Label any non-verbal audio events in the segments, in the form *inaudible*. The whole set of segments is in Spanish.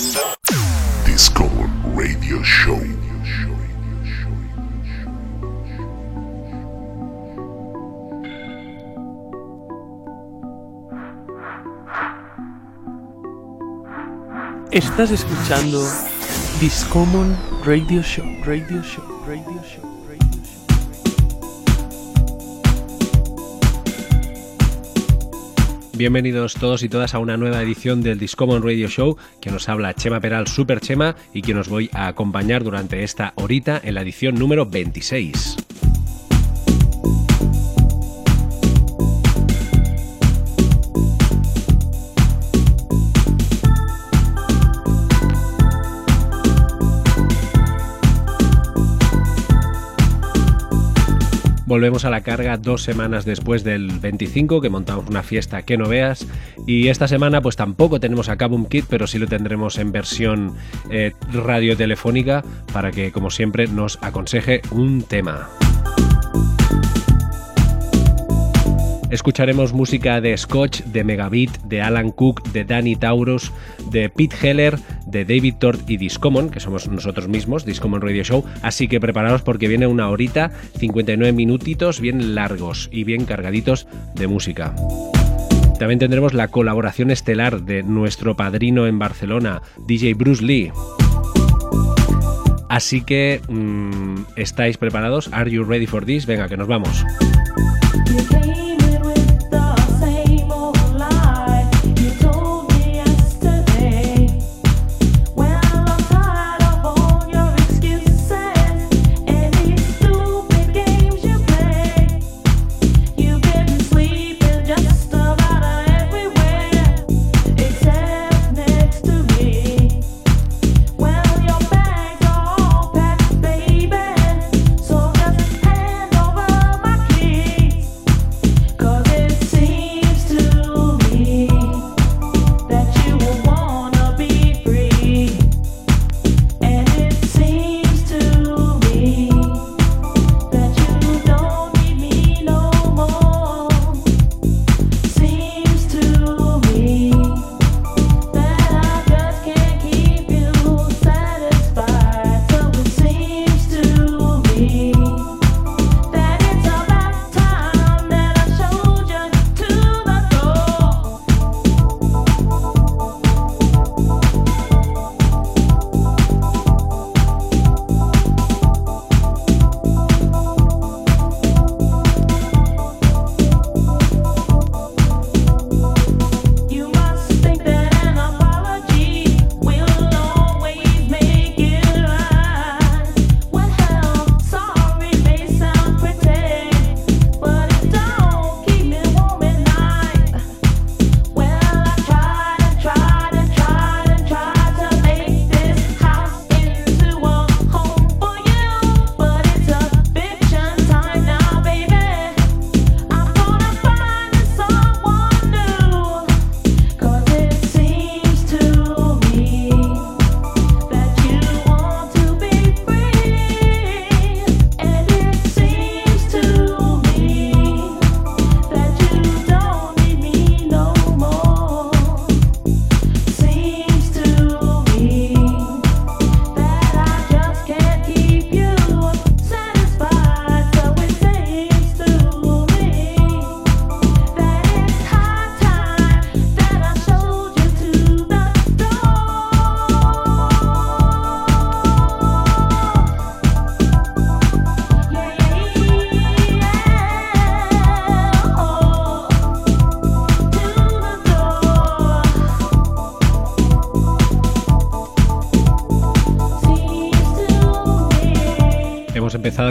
escuchando Discover Radio Show. Estás escuchando Discommon Radio Show, Radio Show, Radio Show. Bienvenidos todos y todas a una nueva edición del Discommon Radio Show, que nos habla Chema Peral, Super Chema, y que nos voy a acompañar durante esta horita en la edición número 26. Volvemos a la carga dos semanas después del 25, que montamos una fiesta que no veas. Y esta semana, pues tampoco tenemos a Kabum Kit, pero sí lo tendremos en versión eh, radiotelefónica para que, como siempre, nos aconseje un tema. Escucharemos música de Scotch, de Megabit, de Alan Cook, de Danny Taurus, de Pete Heller, de David Tort y Discommon, que somos nosotros mismos, Discommon Radio Show. Así que preparaos porque viene una horita, 59 minutitos bien largos y bien cargaditos de música. También tendremos la colaboración estelar de nuestro padrino en Barcelona, DJ Bruce Lee. Así que, mmm, ¿estáis preparados? ¿Are you ready for this? Venga, que nos vamos.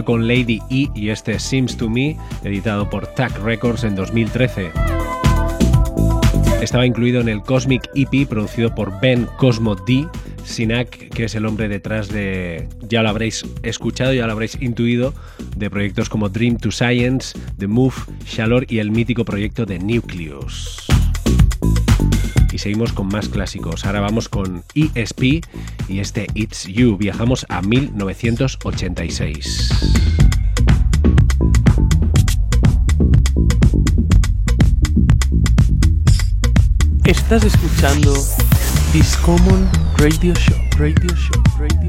Con Lady E y este Seems to Me, editado por Tac Records en 2013. Estaba incluido en el Cosmic EP producido por Ben Cosmo D, Sinak, que es el hombre detrás de, ya lo habréis escuchado, ya lo habréis intuido, de proyectos como Dream to Science, The Move, Shalor y el mítico proyecto de Nucleus seguimos con más clásicos. Ahora vamos con ESP y este It's You. Viajamos a 1986. Estás escuchando Discommon Radio Show, Radio Show, Radio Show.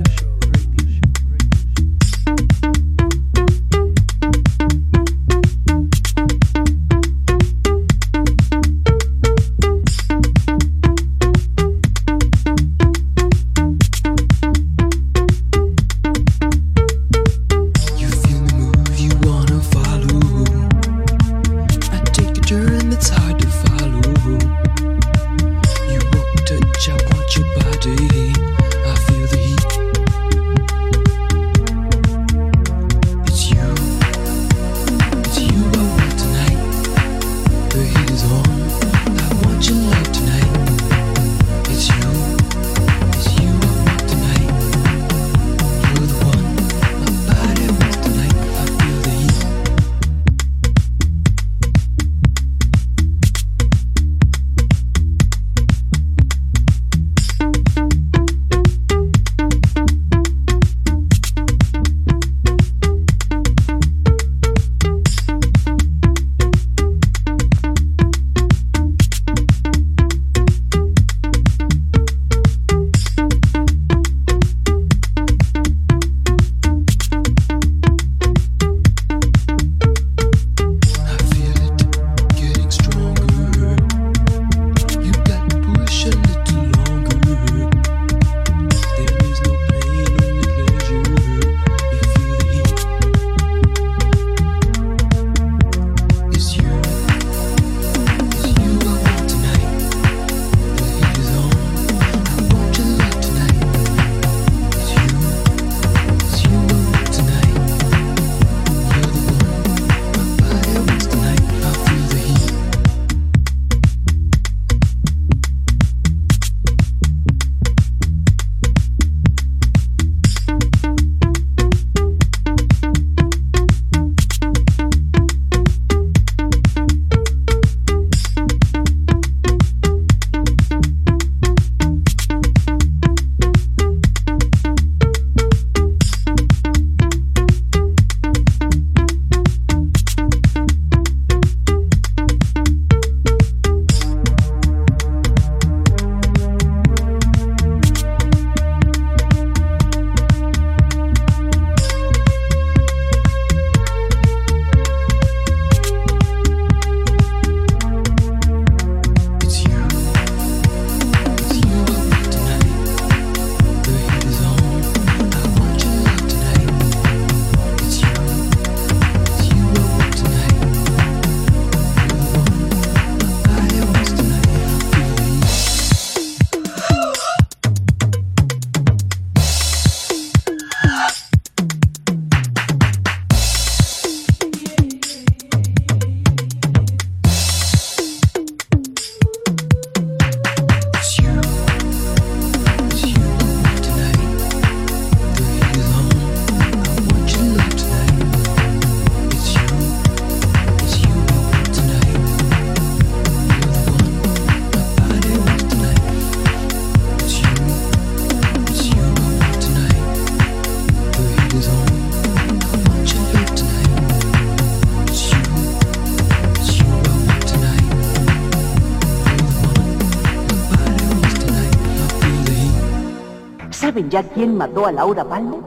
Ya quién mató a Laura Palmer?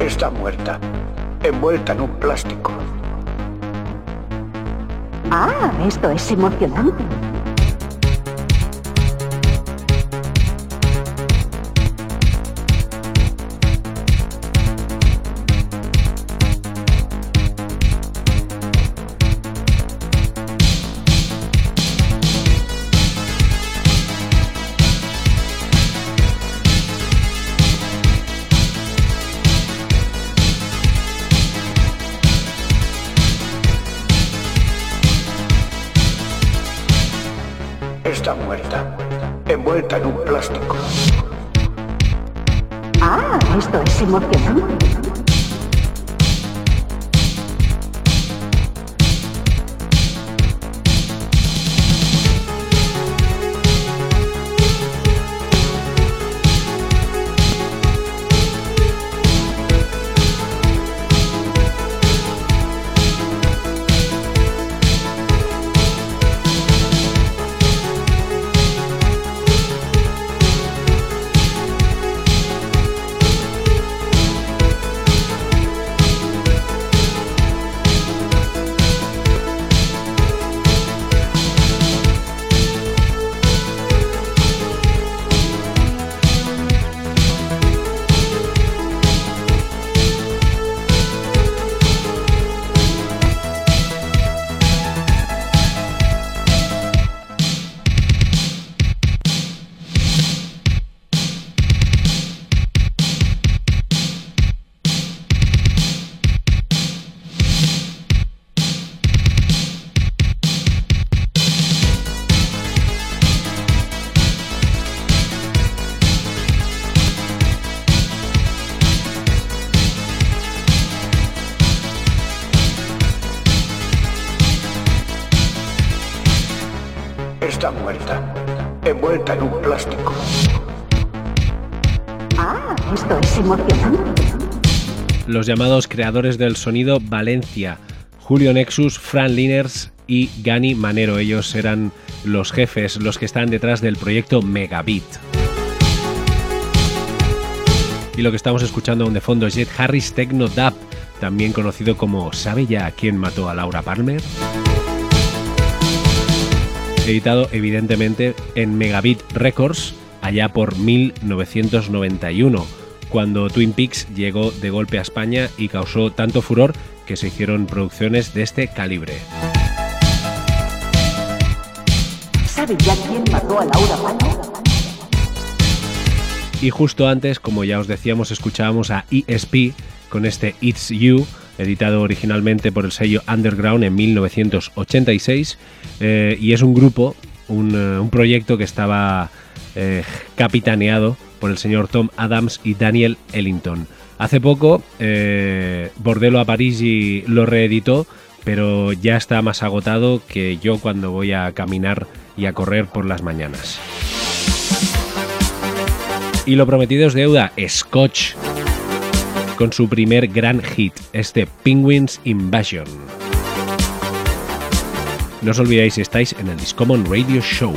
Está muerta, envuelta en un plástico. Ah, esto es emocionante. Los llamados creadores del sonido Valencia, Julio Nexus, Fran Liners y Gani Manero. Ellos eran los jefes, los que están detrás del proyecto Megabit. Y lo que estamos escuchando de fondo es Jet Harris Techno Dub, también conocido como ¿Sabe ya quién mató a Laura Palmer? Editado evidentemente en Megabit Records allá por 1991, cuando Twin Peaks llegó de golpe a España y causó tanto furor que se hicieron producciones de este calibre. ¿Sabe ya quién mató a Laura Palmer? Y justo antes, como ya os decíamos, escuchábamos a ESP con este It's You, editado originalmente por el sello Underground en 1986, eh, y es un grupo, un, eh, un proyecto que estaba eh, capitaneado por el señor Tom Adams y Daniel Ellington. Hace poco, eh, Bordello a Parigi lo reeditó, pero ya está más agotado que yo cuando voy a caminar y a correr por las mañanas. Y lo prometido es deuda, Scotch, con su primer gran hit, este Penguins Invasion. No os olvidéis estáis en el Discommon Radio Show.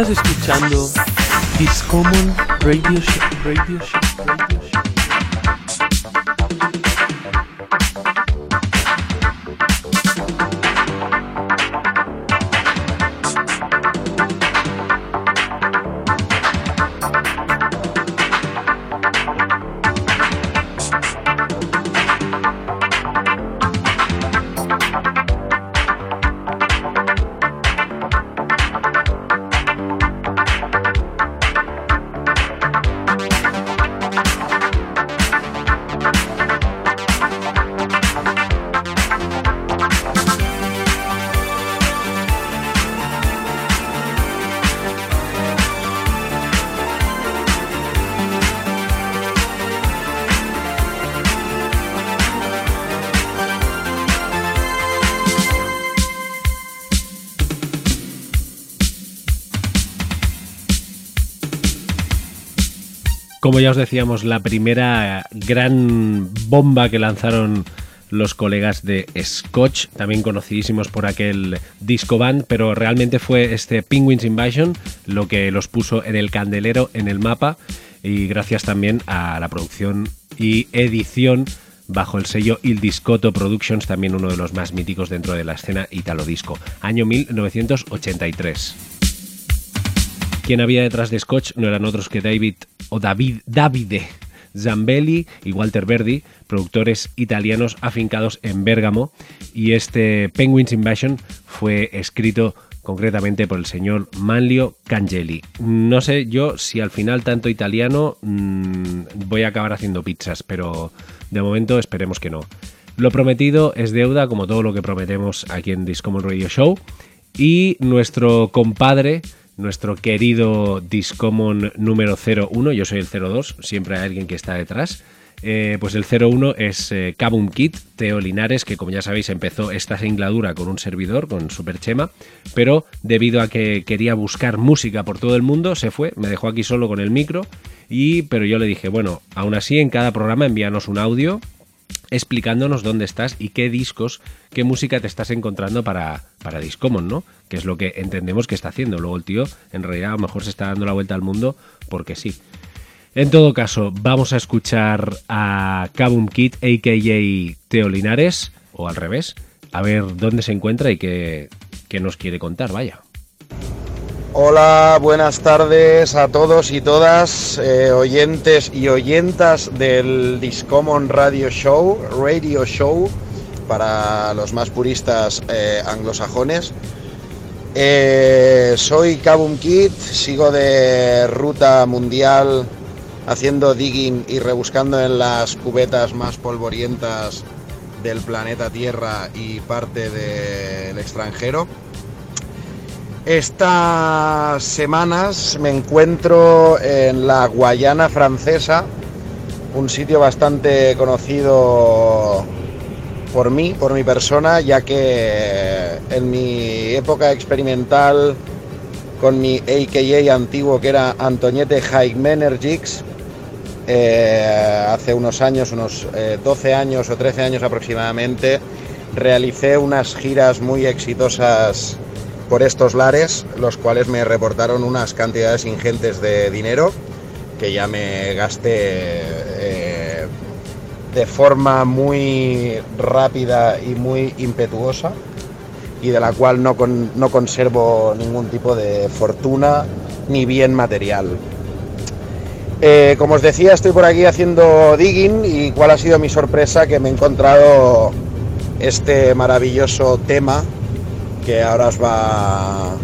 Estás escuchando Discommon Radio Show, Radio Show, Como ya os decíamos, la primera gran bomba que lanzaron los colegas de Scotch, también conocidísimos por aquel disco band, pero realmente fue este Penguins Invasion lo que los puso en el candelero, en el mapa, y gracias también a la producción y edición bajo el sello Il Discoto Productions, también uno de los más míticos dentro de la escena italo disco, año 1983. Quien había detrás de Scotch no eran otros que David o David Davide Zambelli y Walter Verdi, productores italianos afincados en Bérgamo, y este Penguins Invasion fue escrito concretamente por el señor Manlio Cangeli. No sé yo si al final tanto italiano mmm, voy a acabar haciendo pizzas, pero de momento esperemos que no. Lo prometido es deuda, como todo lo que prometemos aquí en Discommon Radio Show, y nuestro compadre nuestro querido Discommon número 01, yo soy el 02, siempre hay alguien que está detrás. Eh, pues el 01 es eh, Kabum Kit, Teo Linares, que como ya sabéis empezó esta singladura con un servidor, con Superchema, pero debido a que quería buscar música por todo el mundo, se fue, me dejó aquí solo con el micro, y, pero yo le dije, bueno, aún así en cada programa envíanos un audio explicándonos dónde estás y qué discos, qué música te estás encontrando para, para Discommon, ¿no? Que es lo que entendemos que está haciendo. Luego el tío, en realidad, a lo mejor se está dando la vuelta al mundo porque sí. En todo caso, vamos a escuchar a Kabum Kid, a.k.a. Teo Linares, o al revés, a ver dónde se encuentra y qué, nos quiere contar, vaya. Hola, buenas tardes a todos y todas, eh, oyentes y oyentas del Discommon Radio Show, Radio Show, para los más puristas eh, anglosajones. Eh, soy Kabum Kid, sigo de ruta mundial haciendo digging y rebuscando en las cubetas más polvorientas del planeta Tierra y parte del extranjero. Estas semanas me encuentro en la Guayana francesa, un sitio bastante conocido por mí, por mi persona, ya que en mi época experimental con mi AKA antiguo que era Antoniette Energix, eh, hace unos años, unos 12 eh, años o 13 años aproximadamente, realicé unas giras muy exitosas por estos lares, los cuales me reportaron unas cantidades ingentes de dinero que ya me gasté eh, de forma muy rápida y muy impetuosa y de la cual no, no conservo ningún tipo de fortuna ni bien material. Eh, como os decía, estoy por aquí haciendo digging y cuál ha sido mi sorpresa que me he encontrado este maravilloso tema que ahora os va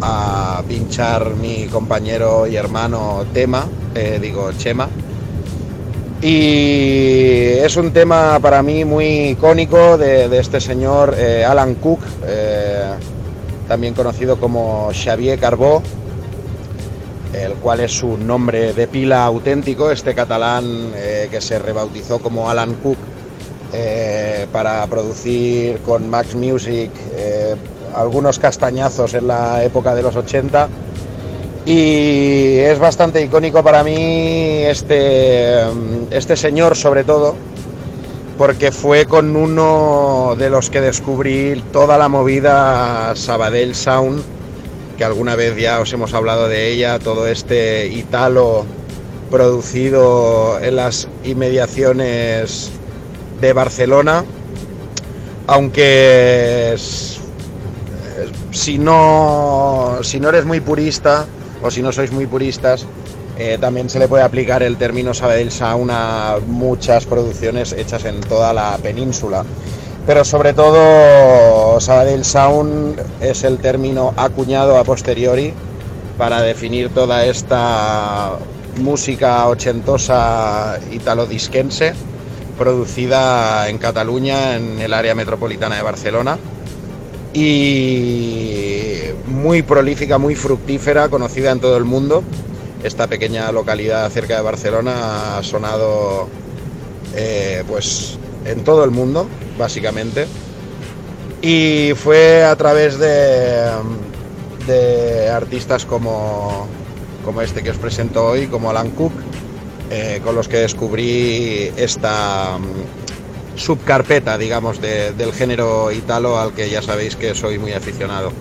a pinchar mi compañero y hermano Tema, eh, digo Chema. Y es un tema para mí muy icónico de, este señor eh, Alan Cook, eh, también conocido como Xavier Carbó, el cual es su nombre de pila auténtico, este catalán que se rebautizó como Alan Cook para producir con Max Music algunos castañazos en la época de los 80 y es bastante icónico para mí este, este señor sobre todo porque fue con uno de los que descubrí toda la movida Sabadell Sound, que alguna vez ya os hemos hablado de ella, todo este italo producido en las inmediaciones de Barcelona, aunque si no, si no eres muy purista o si no sois muy puristas, eh, también se le puede aplicar el término Sabadell Sound a muchas producciones hechas en toda la península. Pero sobre todo Sabadell Sound es el término acuñado a posteriori para definir toda esta música ochentosa italo-disquense producida en Cataluña, en el área metropolitana de Barcelona y muy prolífica, muy fructífera, conocida en todo el mundo. Esta pequeña localidad cerca de Barcelona ha sonado eh, pues en todo el mundo, básicamente. Y fue a través de, de artistas como, como este que os presento hoy, como Alan Cook, eh, con los que descubrí esta, subcarpeta, digamos, del género italo al que ya sabéis que soy muy aficionado.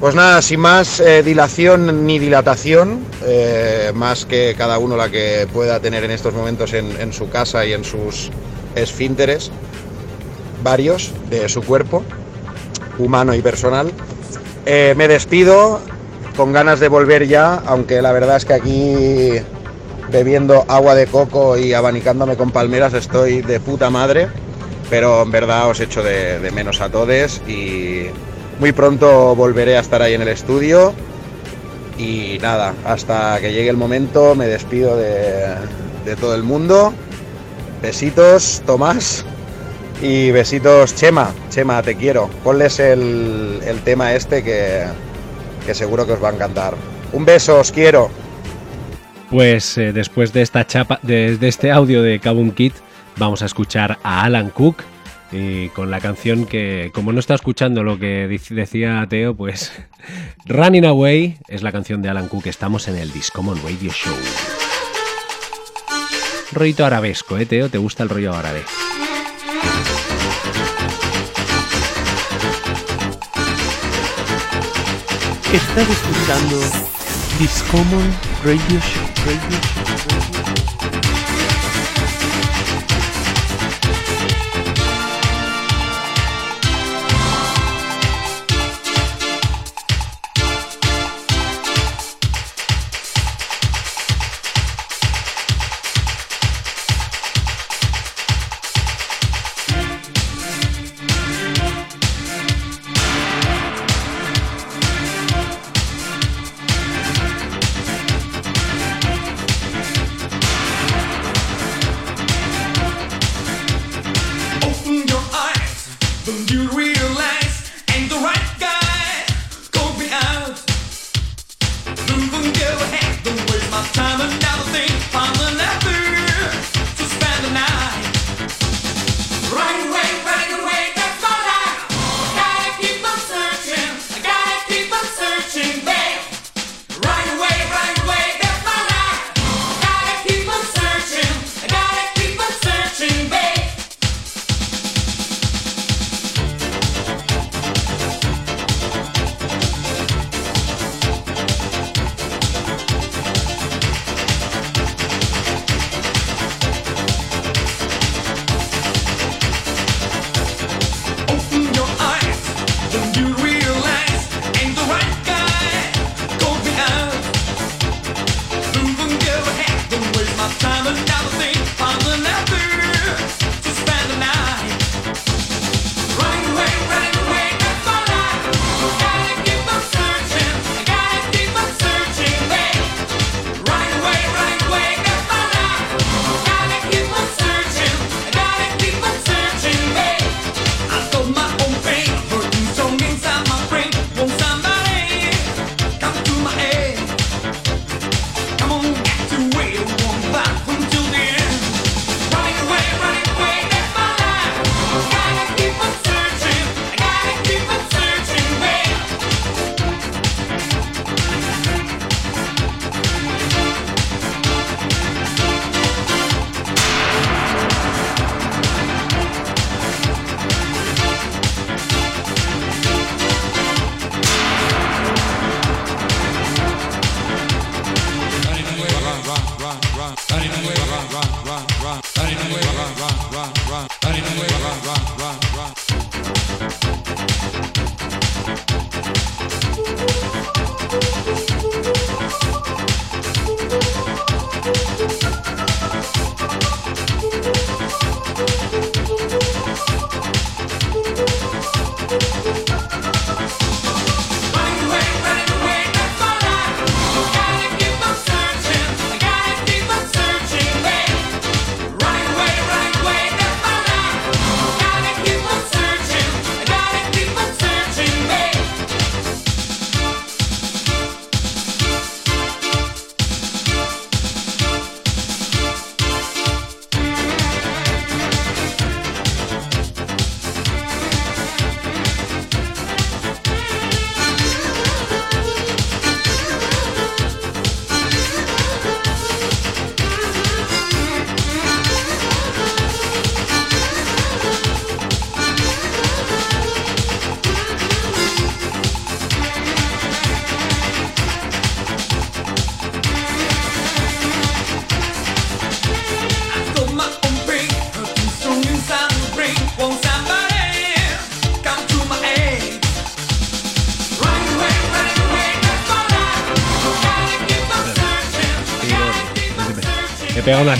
Pues nada, sin más eh, dilación ni dilatación, eh, más que cada uno la que pueda tener en estos momentos en, su casa y en sus esfínteres, varios de su cuerpo, humano y personal. Eh, me despido con ganas de volver ya, aunque la verdad es que aquí bebiendo agua de coco y abanicándome con palmeras estoy de puta madre, pero en verdad os echo de, menos a todos y muy pronto volveré a estar ahí en el estudio y nada, hasta que llegue el momento me despido de, todo el mundo. Besitos, Tomás. Y besitos, Chema. Chema, te quiero. Ponles el, tema este que, que seguro que os va a encantar. Un beso, os quiero. Pues eh, después de esta chapa, de, este audio de Kaboom Kid, vamos a escuchar a Alan Cook y con la canción que, como no está escuchando lo que decía Teo, pues *laughs* Running Away es la canción de Alan Cook. Estamos en el Discommon Radio Show. Rollito arabesco, ¿eh, Teo? ¿Te gusta el rollo árabe? Estás escuchando Discommon Radio Show. Radio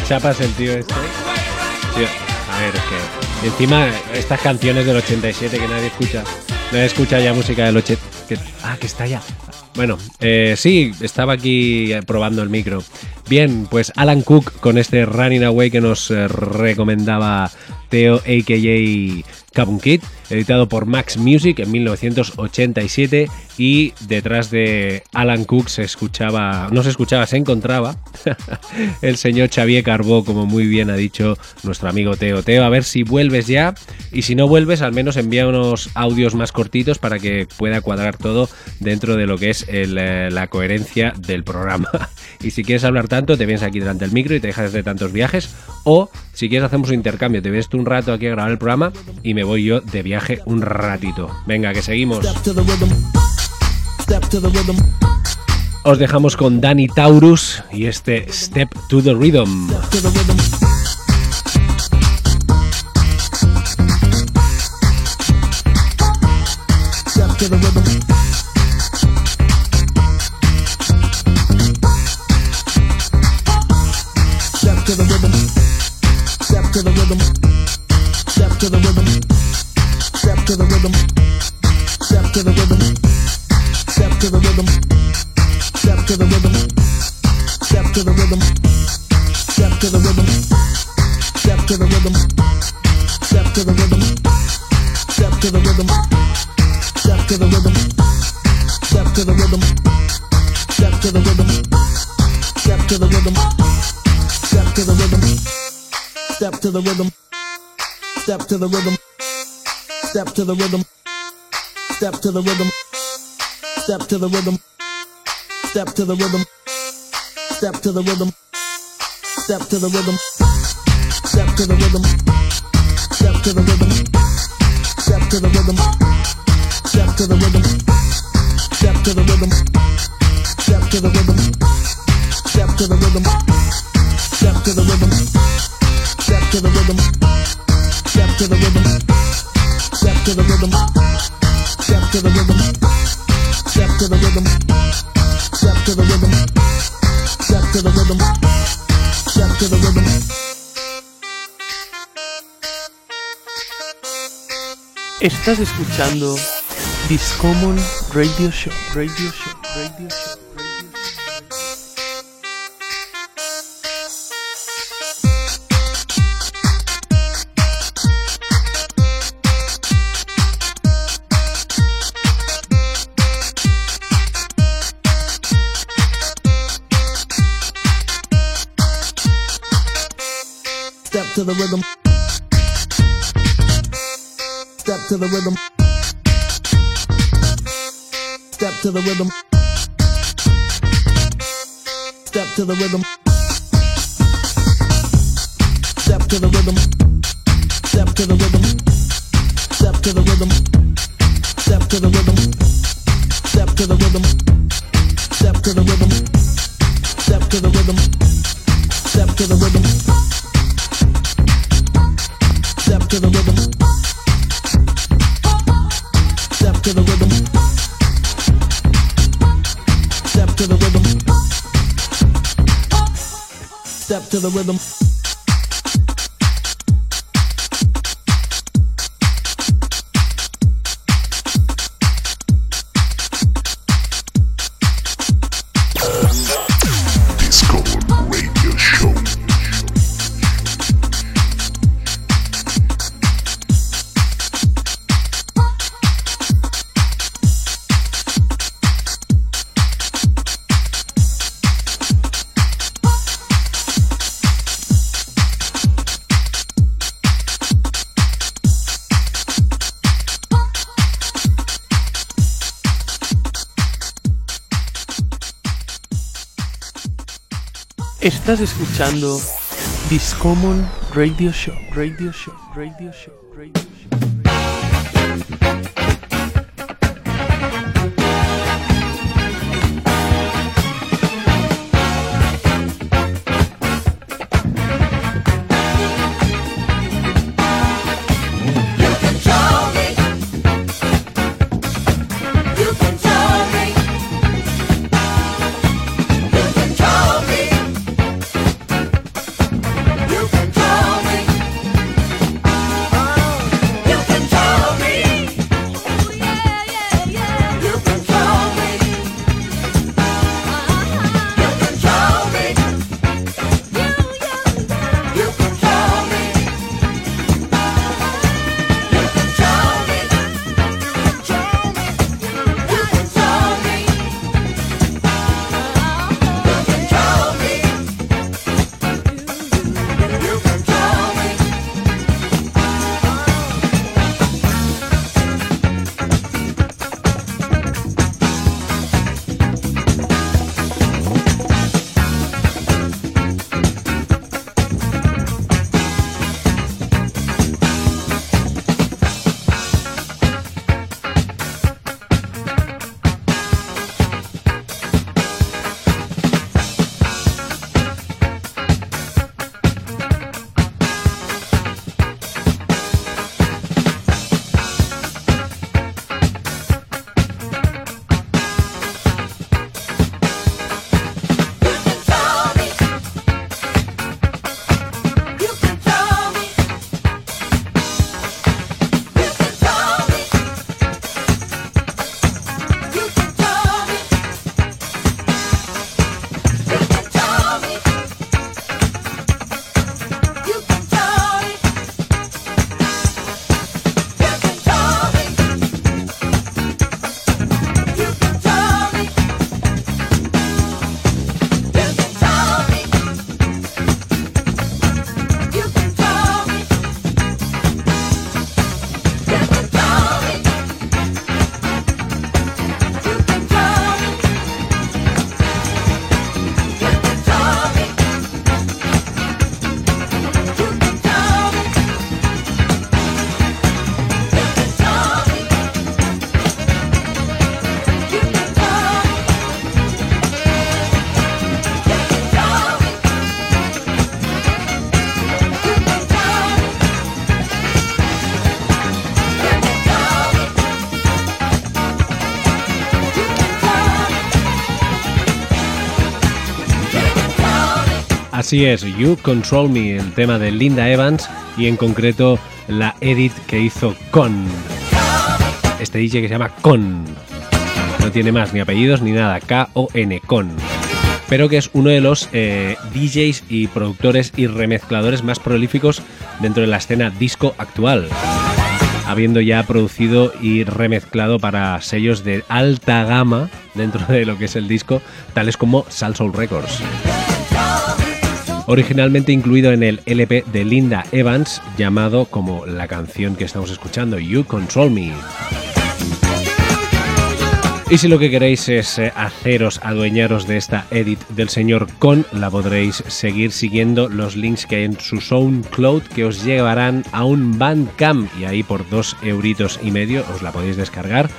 chapas el tío este. A ver, es que. encima, estas canciones del 87 que nadie escucha. Nadie escucha ya música del 80. que- ah, que está ya. Bueno, eh, sí, estaba aquí probando el micro. Bien, pues Alan Cook con este Running Away que nos eh, recomendaba Teo, a.k.a. Cabun Kid, editado por Max Music en 1987 y detrás de Alan Cook se escuchaba, no se escuchaba, se encontraba *laughs* el señor Xavier Carbó, como muy bien ha dicho nuestro amigo Teo. Teo, a ver si vuelves ya y si no vuelves, al menos envía unos audios más cortitos para que pueda cuadrar todo dentro de lo que es eh, la coherencia del programa. *laughs* y si quieres hablar tanto, te vienes aquí delante del micro y te dejas de tantos viajes o si quieres hacemos un intercambio, te vienes tú un rato aquí a grabar el programa y me voy yo de viaje un ratito. Venga, que seguimos. Os dejamos con Danny Taurus y este Step to the Rhythm. The rhythm. Step to the rhythm. Step to the rhythm. Step to the rhythm. Step to the rhythm. Step to the rhythm. Step to the rhythm. Step to the rhythm. Step to the rhythm. Step to the rhythm. Step to the rhythm. Step to the rhythm. Step to the rhythm. Step to the rhythm. Step to the rhythm. Step to the rhythm. Estás escuchando Discommon Radio Show, Radio Show, Radio Show. The rhythm. Step to the rhythm. Step to the rhythm. Step to the rhythm. Step to the rhythm. Step to the rhythm. Step to the rhythm. Step to the rhythm. Step to the rhythm. Step to the rhythm. To the rhythm. Estás escuchando Discommon Radio Show, Radio Show, Radio Show, Radio Show. Así es, You Control Me, el tema de Linda Evans y en concreto la edit que hizo Con. Este DJ que se llama Con. No tiene más ni apellidos ni nada, K-O-N, Con. Pero que es uno de los eh, DJs y productores y remezcladores más prolíficos dentro de la escena disco actual habiendo ya producido y remezclado para sellos de alta gama dentro de lo que es el disco, tales como Salsoul Records. Originalmente incluido en el LP de Linda Evans, llamado como la canción que estamos escuchando, You Control Me. Y si lo que queréis es eh, haceros adueñaros de esta edit del señor Con, la podréis seguir siguiendo los links que hay en su SoundCloud que os llevarán a un Bandcamp y ahí por dos euritos y medio os la podéis descargar.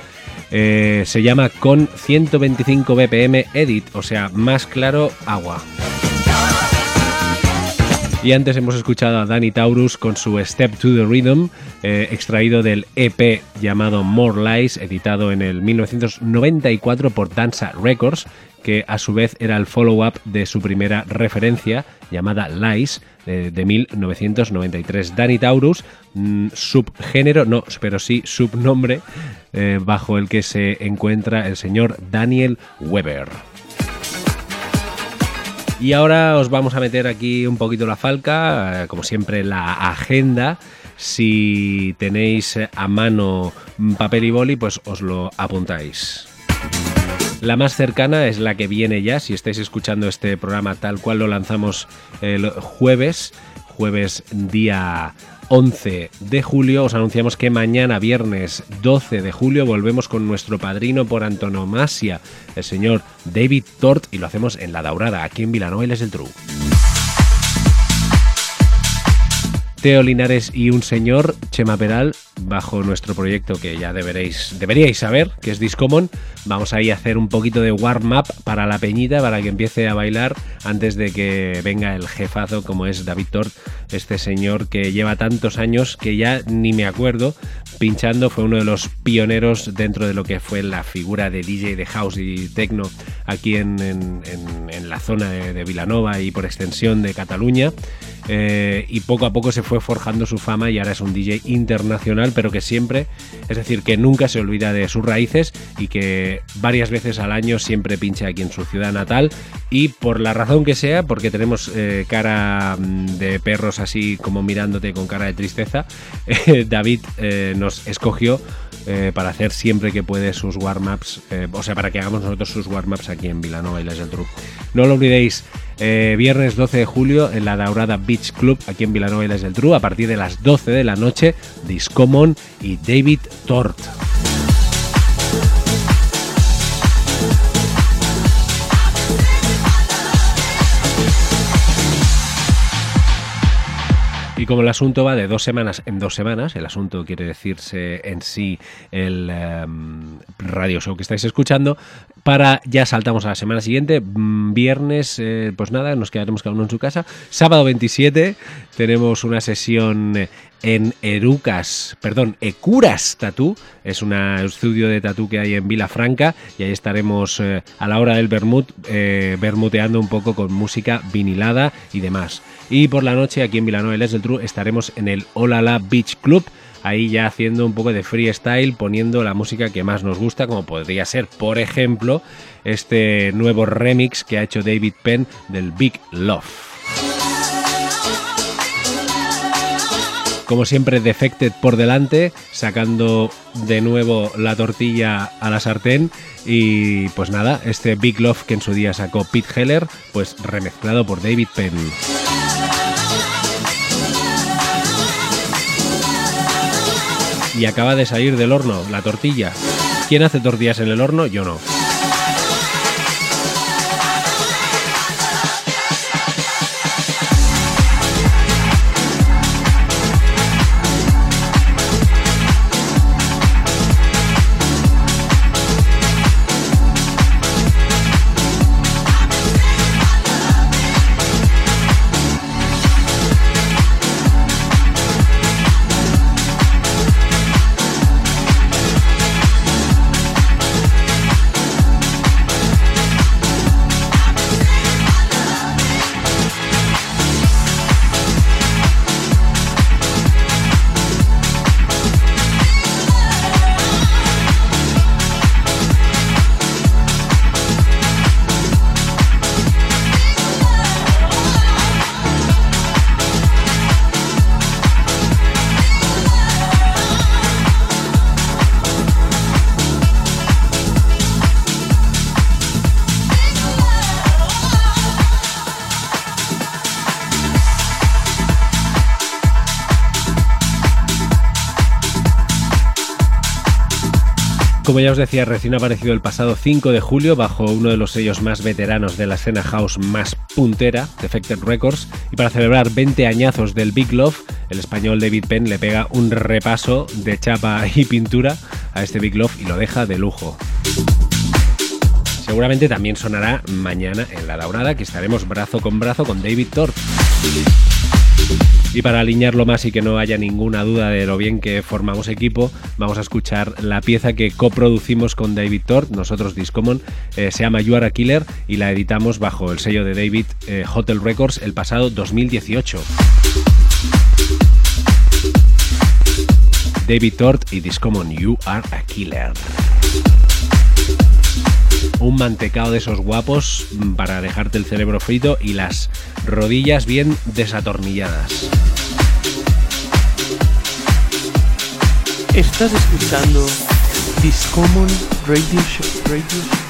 Eh, se llama Con 125 BPM Edit, o sea, más claro, agua. Y antes hemos escuchado a Danny Taurus con su Step to the Rhythm, eh, extraído del EP llamado More Lies, editado en el 1994 por Danza Records, que a su vez era el follow-up de su primera referencia, llamada Lies, de, de 1993. Danny Taurus, mm, subgénero, no, pero sí subnombre, eh, bajo el que se encuentra el señor Daniel Weber. Y ahora os vamos a meter aquí un poquito la falca, eh, como siempre la agenda. Si tenéis a mano papel y boli, pues os lo apuntáis. La más cercana es la que viene ya, si estáis escuchando este programa tal cual lo lanzamos el jueves, jueves día 11 de julio. Os anunciamos que mañana, viernes 12 de julio, volvemos con nuestro padrino por antonomasia, el señor David Tort, y lo hacemos en La Daurada, aquí en Vilanova y Les del Tru. Teo Linares y un señor, Chema Peral, bajo nuestro proyecto que ya deberéis, deberíais saber, que es Discommon. Vamos ahí a hacer un poquito de warm-up para la peñita, para que empiece a bailar antes de que venga el jefazo como es David Tort, este señor que lleva tantos años que ya ni me acuerdo, pinchando, fue uno de los pioneros dentro de lo que fue la figura de DJ de House y Techno aquí en, en- en- la zona de, de Vilanova y por extensión de Cataluña. Eh, y poco a poco se fue forjando su fama y ahora es un DJ internacional, pero que siempre, es decir, que nunca se olvida de sus raíces y que varias veces al año siempre pincha aquí en su ciudad natal. Y por la razón que sea, porque tenemos eh, cara mm, de perros así como mirándote con cara de tristeza, *laughs* eh, David eh, nos escogió para hacer siempre que puede sus warm-ups, o sea, para que hagamos nosotros sus warm-ups aquí en Vilanova y Les del Tru. No lo olvidéis, eh, viernes 12 de julio en la Daurada Beach Club aquí en Vilanova y del Tru, a partir de las 12 de la noche, Discommon y David Tort. Y como el asunto va de dos semanas en dos semanas, el asunto quiere decirse en sí el em, radio show que estáis escuchando, para ya saltamos a la semana siguiente, mm, viernes, eh, pues nada, nos quedaremos cada uno en su casa. Sábado 27 tenemos una sesión eh, en Erucas, perdón, Ecuras Tatú, es un estudio de tatú que hay en Vilafranca y ahí estaremos eh, a la hora del vermut, eh, un poco con música vinilada y demás. Y por la noche aquí en Vilanova y Les del Tru estaremos en el Olala Beach Club, ahí ya haciendo un poco de freestyle, poniendo la música que más nos gusta, como podría ser, por ejemplo, este nuevo remix que ha hecho David Penn del Big Love. Como siempre, Defected por delante, sacando de nuevo la tortilla a la sartén. Y pues nada, este Big Love que en su día sacó Pete Heller, pues remezclado por David Penn. Y acaba de salir del horno la tortilla. ¿Quién hace tortillas en el horno? Yo no. Como ya os decía, recién aparecido el pasado 5 de julio bajo uno de los sellos más veteranos de la escena house más puntera, Defected Records, y para celebrar 20 añazos del Big Love, el español David Penn le pega un repaso de chapa y pintura a este Big Love y lo deja de lujo. Seguramente también sonará mañana en La Laurada, que estaremos brazo con brazo con David Thorpe. Y para alinearlo más y que no haya ninguna duda de lo bien que formamos equipo, vamos a escuchar la pieza que coproducimos con David Thorpe, nosotros Discommon, eh, se llama You Are a Killer y la editamos bajo el sello de David eh, Hotel Records el pasado 2018. David Thorpe y Discommon You Are a Killer un mantecado de esos guapos para dejarte el cerebro frito y las rodillas bien desatornilladas. Estás escuchando Discommon. Radio Show. Radio Show.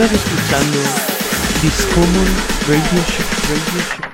Estás escuchando Discommon Radio Show. Radio Show.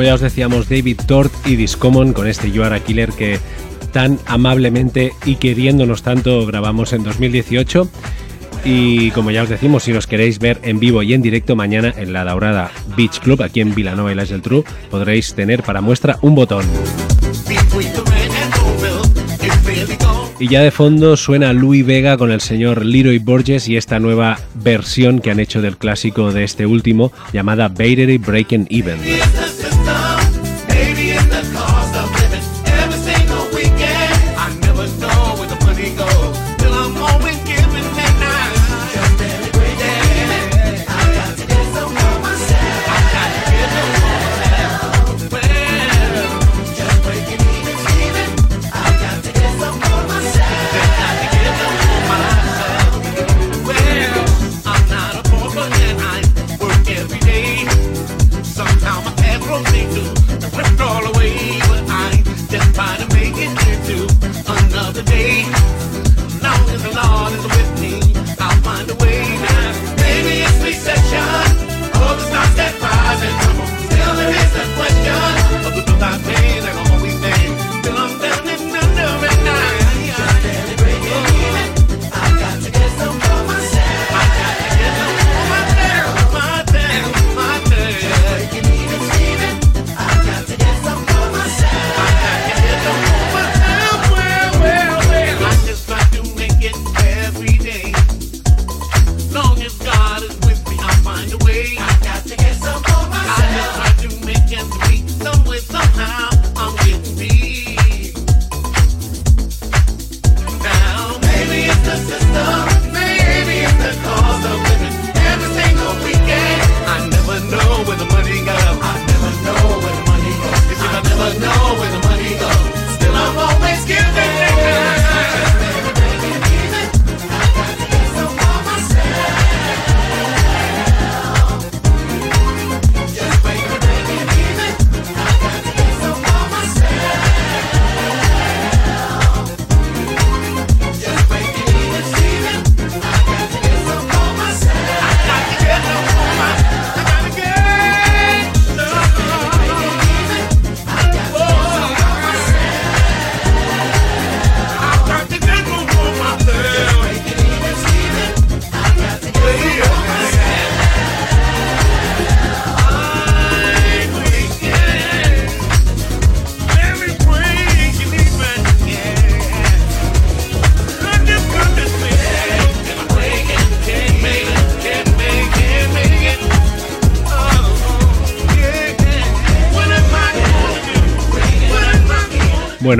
Como ya os decíamos, David Tort y Discommon con este You Killer que tan amablemente y queriéndonos tanto grabamos en 2018. Y como ya os decimos, si nos queréis ver en vivo y en directo mañana en la Daurada Beach Club, aquí en Vilanova y Las del True, podréis tener para muestra un botón. Y ya de fondo suena Louis Vega con el señor Leroy Borges y esta nueva versión que han hecho del clásico de este último llamada Battery Breaking Even. love.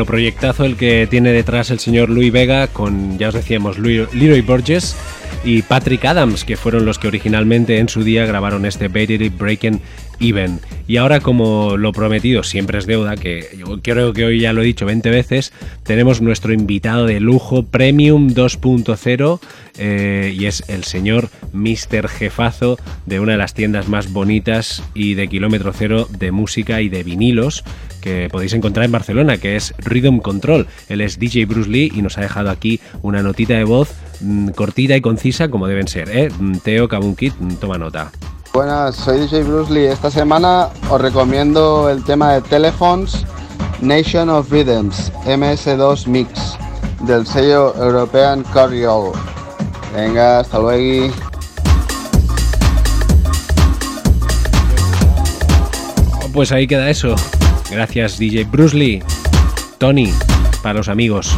Proyectazo el que tiene detrás el señor Louis Vega con, ya os decíamos, Leroy Borges y Patrick Adams, que fueron los que originalmente en su día grabaron este Battery Breaking Even. Y ahora, como lo prometido siempre es deuda, que yo creo que hoy ya lo he dicho 20 veces, tenemos nuestro invitado de lujo Premium 2.0 eh, y es el señor Mr. Jefazo de una de las tiendas más bonitas y de kilómetro cero de música y de vinilos que podéis encontrar en Barcelona, que es Rhythm Control. Él es DJ Bruce Lee y nos ha dejado aquí una notita de voz mm, cortita y concisa como deben ser. ¿eh? Mm, Teo Kabunkit, mm, toma nota. Buenas, soy DJ Bruce Lee. Esta semana os recomiendo el tema de Telephones Nation of Rhythms MS2 Mix del sello European Carriol. Venga, hasta luego. Pues ahí queda eso. Gracias DJ Bruce Lee. Tony, para los amigos.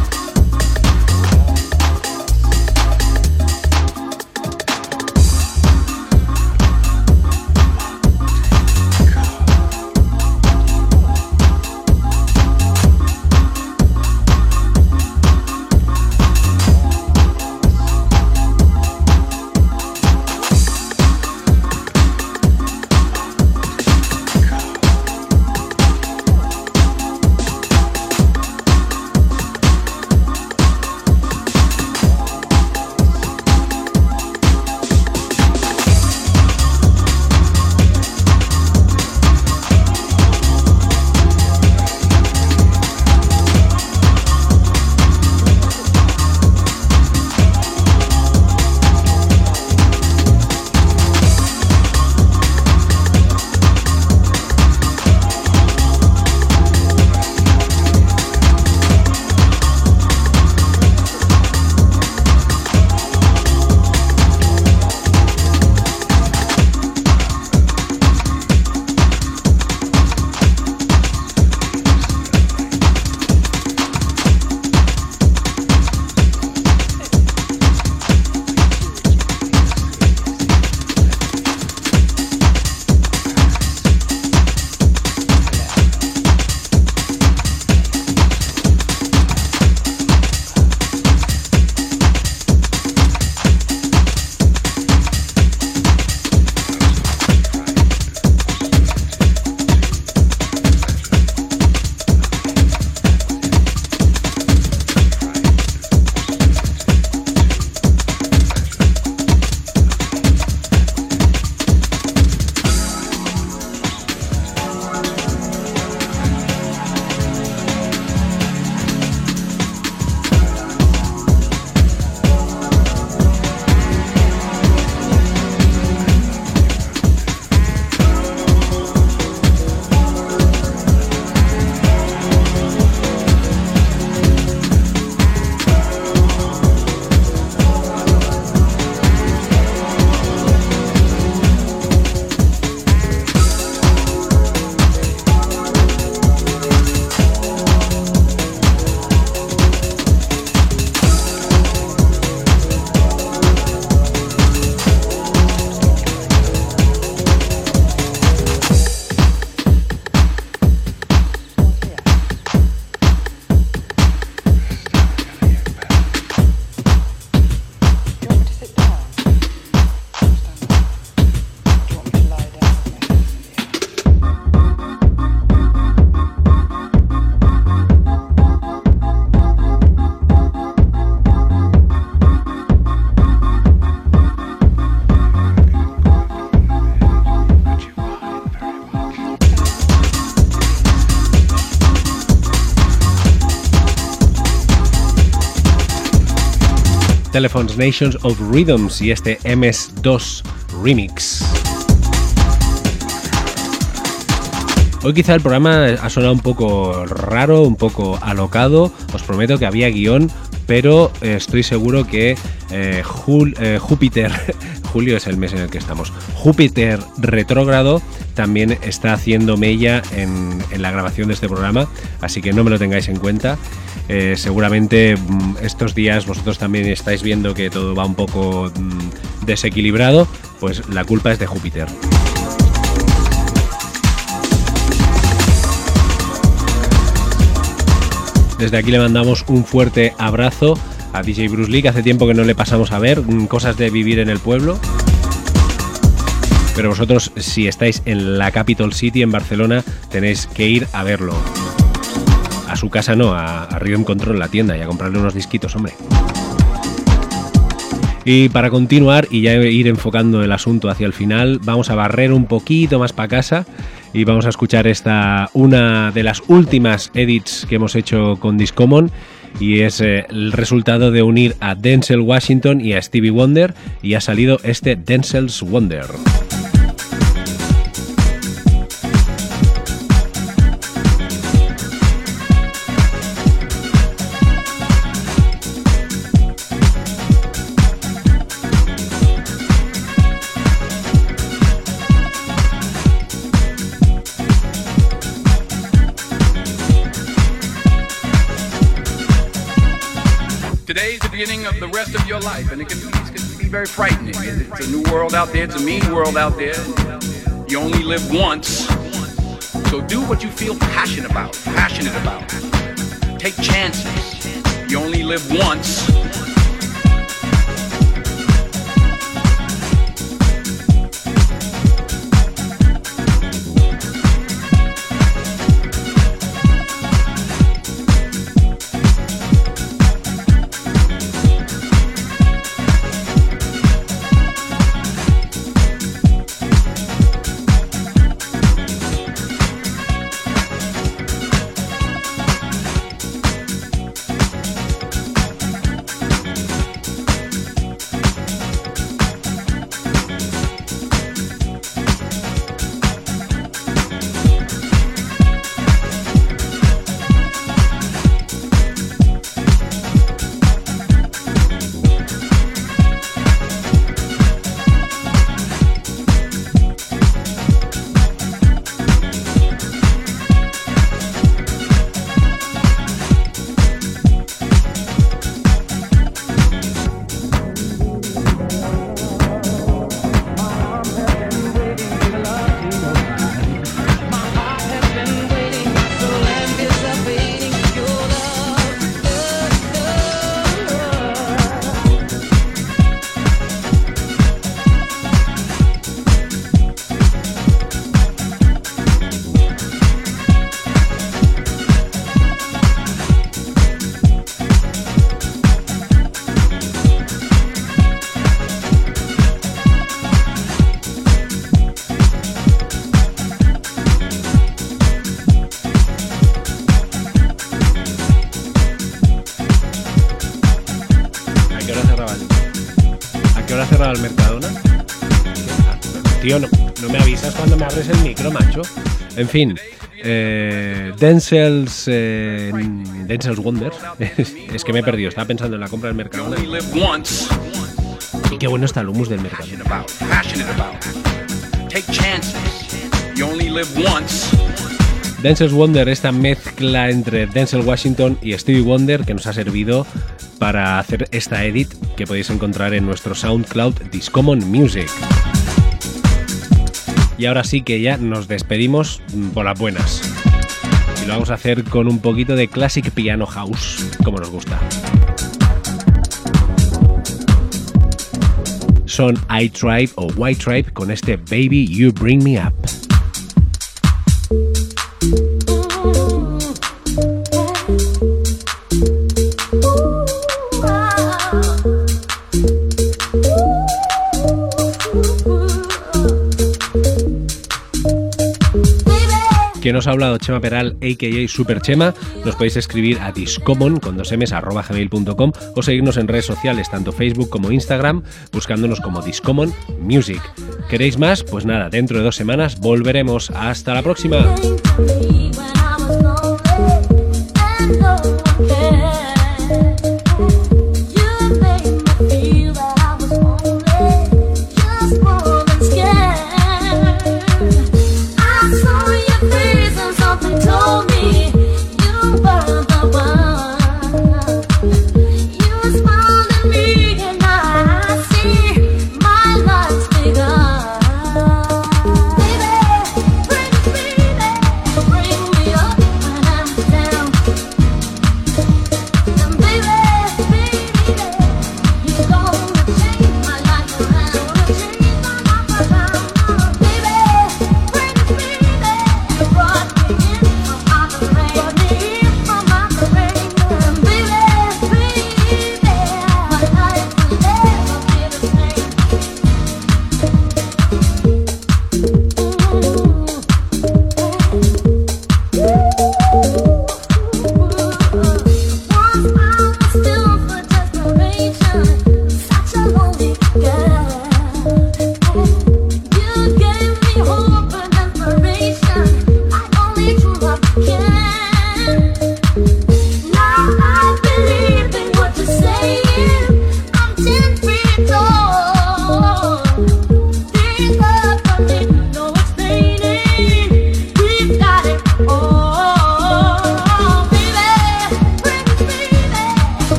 Telephones Nations of Rhythms y este MS2 Remix. Hoy quizá el programa ha sonado un poco raro, un poco alocado. Os prometo que había guion, pero eh, estoy seguro que eh, eh, Júpiter, julio es el mes en el que estamos, Júpiter retrógrado también está haciendo mella en, la grabación de este programa, así que no me lo tengáis en cuenta. Eh, seguramente mm, estos días vosotros también estáis viendo que todo va un poco mm, desequilibrado, pues la culpa es de Júpiter. Desde aquí le mandamos un fuerte abrazo a DJ Bruce Lee, que hace tiempo que no le pasamos a ver, mm, cosas de vivir en el pueblo. Pero vosotros, si estáis en la Capital City, en Barcelona, tenéis que ir a verlo. A su casa no, a, a Rhythm Control, la tienda, y a comprarle unos disquitos, hombre. Y para continuar y ya ir enfocando el asunto hacia el final, vamos a barrer un poquito más para casa y vamos a escuchar esta una de las últimas edits que hemos hecho con Discommon y es eh, el resultado de unir a Denzel Washington y a Stevie Wonder y ha salido este Denzel's Wonder. Your life, and it can, it can be very frightening. It's a new world out there. It's a mean world out there. You only live once, so do what you feel passionate about. Passionate about. Take chances. You only live once. El, ¿A qué hora cerraba el Mercadona? Tío, no, no me avisas cuando me abres el micro, macho. En fin, eh, Denzel's, eh, Denzel's Wonder. *laughs* es que me he perdido, estaba pensando en la compra del Mercadona. Y qué bueno está el humus del Mercadona. Denzel's Wonder, esta mezcla entre Denzel Washington y Stevie Wonder que nos ha servido para hacer esta edit que podéis encontrar en nuestro SoundCloud Discommon Music. Y ahora sí que ya nos despedimos mm, por las buenas. Y lo vamos a hacer con un poquito de Classic Piano House, como nos gusta. Son I Tribe o White Tribe con este Baby You Bring Me Up. Quien os ha hablado, Chema Peral, a.k.a. Super Chema. Nos podéis escribir a discommon con dos m's arroba gmail.com o seguirnos en redes sociales, tanto Facebook como Instagram, buscándonos como Discommon Music. ¿Queréis más? Pues nada, dentro de dos semanas volveremos. Hasta la próxima.